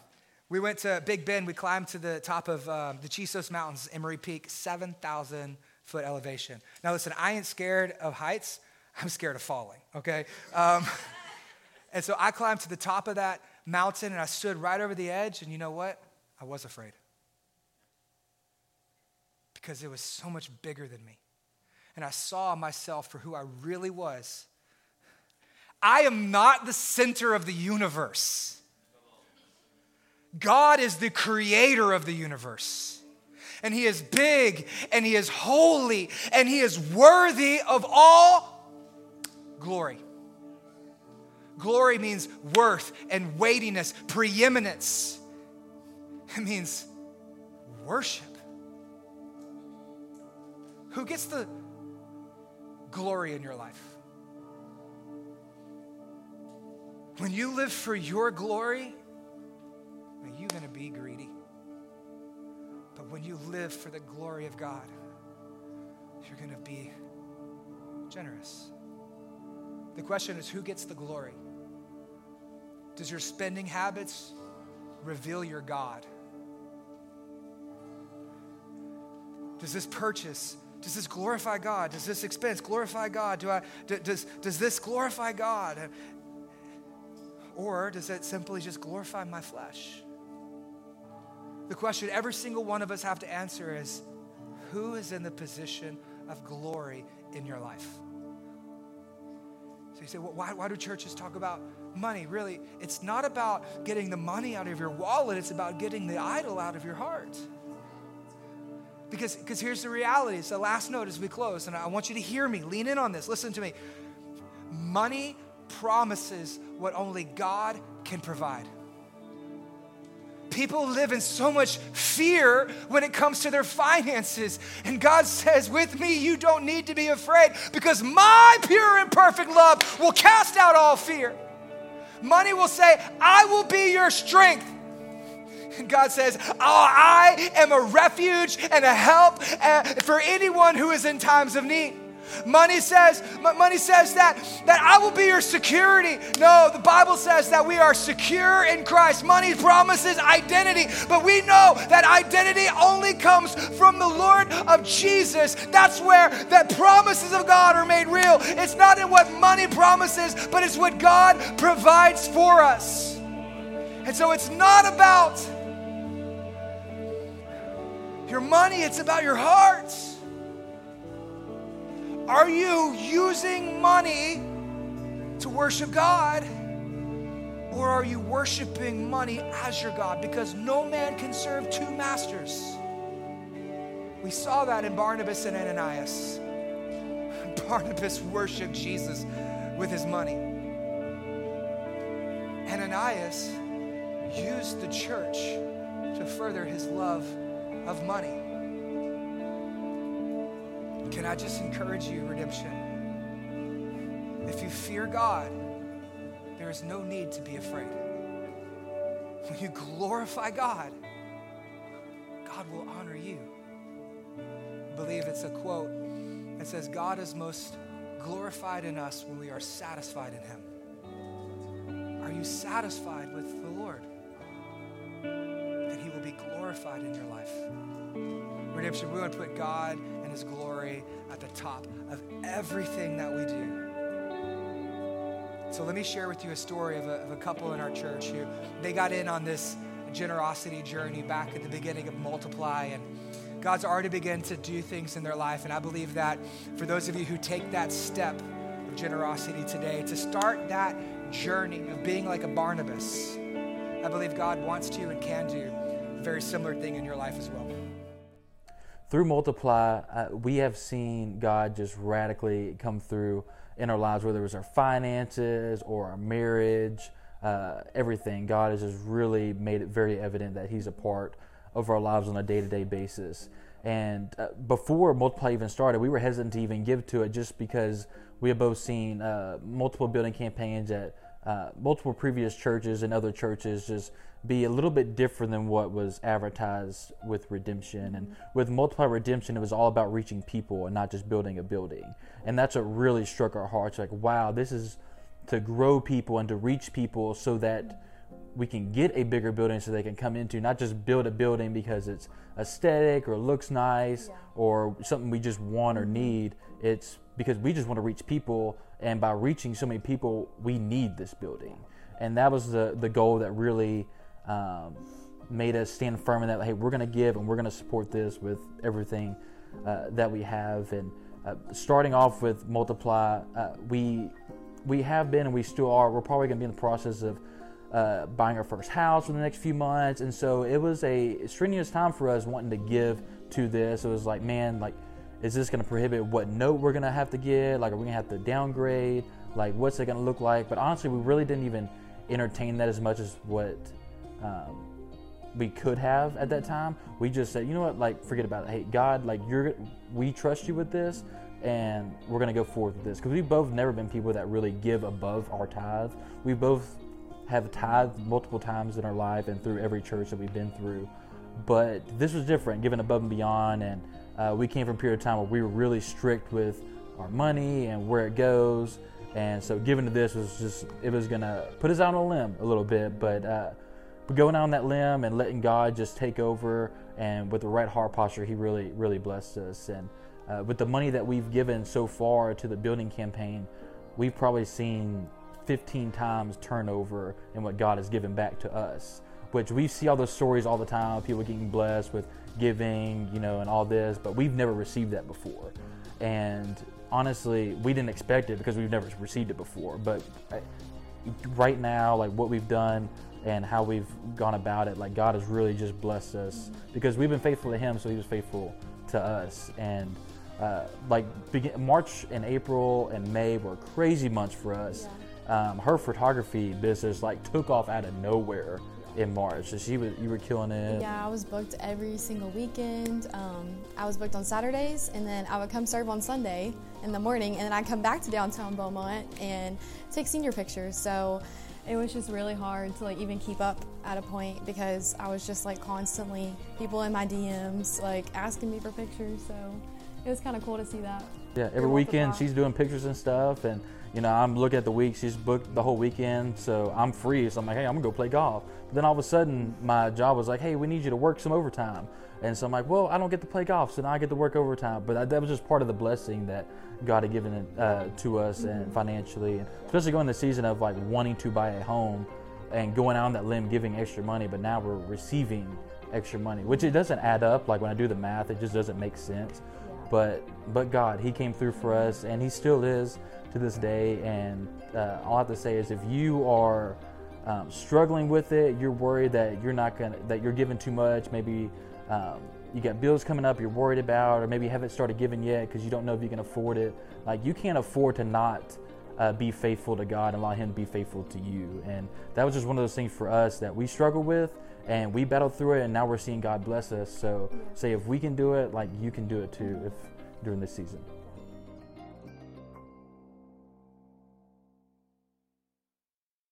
we went to Big Bend. We climbed to the top of um, the Chisos Mountains, Emory Peak, 7,000 foot elevation. Now, listen, I ain't scared of heights. I'm scared of falling, okay? Um, and so I climbed to the top of that mountain and I stood right over the edge. And you know what? I was afraid because it was so much bigger than me. And I saw myself for who I really was. I am not the center of the universe. God is the creator of the universe. And he is big and he is holy and he is worthy of all glory. Glory means worth and weightiness, preeminence. It means worship. Who gets the glory in your life? When you live for your glory, you're going to be greedy. But when you live for the glory of God, you're going to be generous. The question is who gets the glory? Does your spending habits reveal your God? Does this purchase, does this glorify God? Does this expense glorify God? Do I, does, does this glorify God? Or does it simply just glorify my flesh? The question every single one of us have to answer is who is in the position of glory in your life? So you say, well, why, why do churches talk about money? Really, it's not about getting the money out of your wallet, it's about getting the idol out of your heart. Because because here's the reality. It's the last note as we close, and I want you to hear me. Lean in on this. Listen to me. Money promises what only God can provide. People live in so much fear when it comes to their finances. And God says, With me, you don't need to be afraid because my pure and perfect love will cast out all fear. Money will say, I will be your strength. And God says, Oh, I am a refuge and a help uh, for anyone who is in times of need. Money says, money says that, that I will be your security. No, the Bible says that we are secure in Christ. Money promises identity, but we know that identity only comes from the Lord of Jesus. That's where the promises of God are made real. It's not in what money promises, but it's what God provides for us. And so it's not about your money, it's about your hearts. Are you using money to worship God? Or are you worshiping money as your God? Because no man can serve two masters. We saw that in Barnabas and Ananias. Barnabas worshiped Jesus with his money. Ananias used the church to further his love of money. Can I just encourage you, redemption? If you fear God, there is no need to be afraid. When you glorify God, God will honor you. I believe it's a quote that says, God is most glorified in us when we are satisfied in Him. Are you satisfied with the Lord? Then He will be glorified in your life. Redemption, we want to put God and His glory at the top of everything that we do. So let me share with you a story of a, of a couple in our church who they got in on this generosity journey back at the beginning of Multiply and God's already begun to do things in their life. And I believe that for those of you who take that step of generosity today, to start that journey of being like a Barnabas, I believe God wants to and can do a very similar thing in your life as well through Multiply, uh, we have seen God just radically come through in our lives, whether it was our finances or our marriage, uh, everything. God has just really made it very evident that He's a part of our lives on a day to day basis. And uh, before Multiply even started, we were hesitant to even give to it just because we have both seen uh, multiple building campaigns at uh, multiple previous churches and other churches just be a little bit different than what was advertised with redemption. And with multiply redemption it was all about reaching people and not just building a building. And that's what really struck our hearts like wow this is to grow people and to reach people so that we can get a bigger building so they can come into not just build a building because it's aesthetic or looks nice yeah. or something we just want or need. It's because we just want to reach people and by reaching so many people we need this building. And that was the the goal that really um, made us stand firm in that hey we're going to give and we're going to support this with everything uh, that we have. And uh, starting off with multiply uh, we we have been and we still are we're probably going to be in the process of uh, buying our first house in the next few months. And so it was a strenuous time for us wanting to give to this. It was like man like is this going to prohibit what note we're going to have to get like are we going to have to downgrade like what's it going to look like but honestly we really didn't even entertain that as much as what um, we could have at that time. We just said, you know what, like forget about it. Hey, God, like you're, we trust you with this, and we're gonna go forward with this because we've both never been people that really give above our tithe. We both have tithed multiple times in our life and through every church that we've been through, but this was different, given above and beyond, and uh, we came from a period of time where we were really strict with our money and where it goes. And so, giving to this was just, it was going to put us out on a limb a little bit, but uh, going on that limb and letting God just take over. And with the right heart posture, He really, really blessed us. And uh, with the money that we've given so far to the building campaign, we've probably seen 15 times turnover in what God has given back to us. Which we see all those stories all the time, people getting blessed with giving, you know, and all this, but we've never received that before. And honestly, we didn't expect it because we've never received it before. But right now, like what we've done, and how we've gone about it. Like God has really just blessed us because we've been faithful to Him, so He was faithful to us. And uh, like begin, March and April and May were crazy months for us. Yeah. Um, her photography business like took off out of nowhere. In March. So she was, you were killing it. Yeah, I was booked every single weekend. Um, I was booked on Saturdays, and then I would come serve on Sunday in the morning, and then I'd come back to downtown Beaumont and take senior pictures. So it was just really hard to like even keep up at a point because I was just like constantly people in my DMs like asking me for pictures. So it was kind of cool to see that. Yeah, every weekend she's doing pictures and stuff, and you know I'm looking at the week. She's booked the whole weekend, so I'm free. So I'm like, hey, I'm gonna go play golf. Then all of a sudden, my job was like, hey, we need you to work some overtime, and so I'm like, well, I don't get to play golf, so now I get to work overtime. But that was just part of the blessing that God had given it uh, to us mm-hmm. and financially, and especially going the season of like wanting to buy a home and going out on that limb, giving extra money. But now we're receiving extra money, which it doesn't add up. Like when I do the math, it just doesn't make sense. But but God, He came through for us, and He still is to this day. And uh, all I have to say is, if you are um, struggling with it, you're worried that you're not gonna that you're giving too much, maybe. Um, you got bills coming up you're worried about, or maybe you haven't started giving yet because you don't know if you can afford it. Like, you can't afford to not uh, be faithful to God and allow Him to be faithful to you. And that was just one of those things for us that we struggle with and we battled through it and now we're seeing God bless us. So say if we can do it, like you can do it too if during this season.